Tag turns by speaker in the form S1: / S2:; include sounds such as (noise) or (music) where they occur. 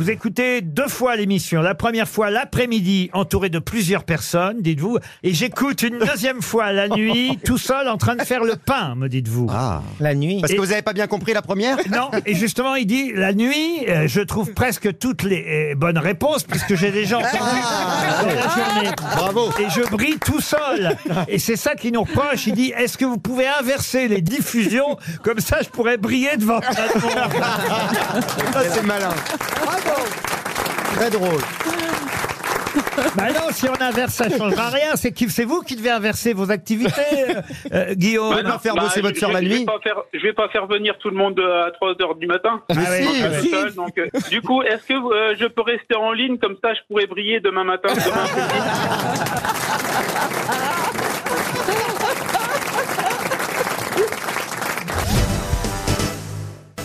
S1: Vous écoutez deux fois l'émission. La première fois l'après-midi, entouré de plusieurs personnes, dites-vous. Et j'écoute une deuxième fois la nuit, (laughs) tout seul, en train de faire le pain, me dites-vous.
S2: Ah.
S3: La nuit.
S2: Parce
S1: Et-
S2: que vous n'avez pas bien compris la première?
S1: Non, et justement, il dit la nuit, euh, je trouve presque toutes les euh, bonnes réponses puisque j'ai déjà entendu dans la journée.
S2: Bravo.
S1: Et je brille tout seul. Et c'est ça qu'il nous reproche. Il dit est-ce que vous pouvez inverser les diffusions? Comme ça, je pourrais briller devant tout le monde. (laughs)
S2: Ça, c'est malin. Très drôle.
S1: Bah non, si on inverse, ça changera rien. C'est qui, c'est vous qui devez inverser vos activités, euh, euh, Guillaume.
S2: Bah, pas faire bosser votre
S4: je-
S2: la
S4: je vais
S2: nuit.
S4: pas faire- Je vais pas faire venir tout le monde euh, à 3 heures du matin.
S1: Ah ouais,
S2: si,
S1: ah
S4: Je
S1: ouais.
S4: suis seul, donc, euh, du coup, est-ce que euh, je peux rester en ligne? Comme ça, je pourrais briller demain matin demain (laughs) après-midi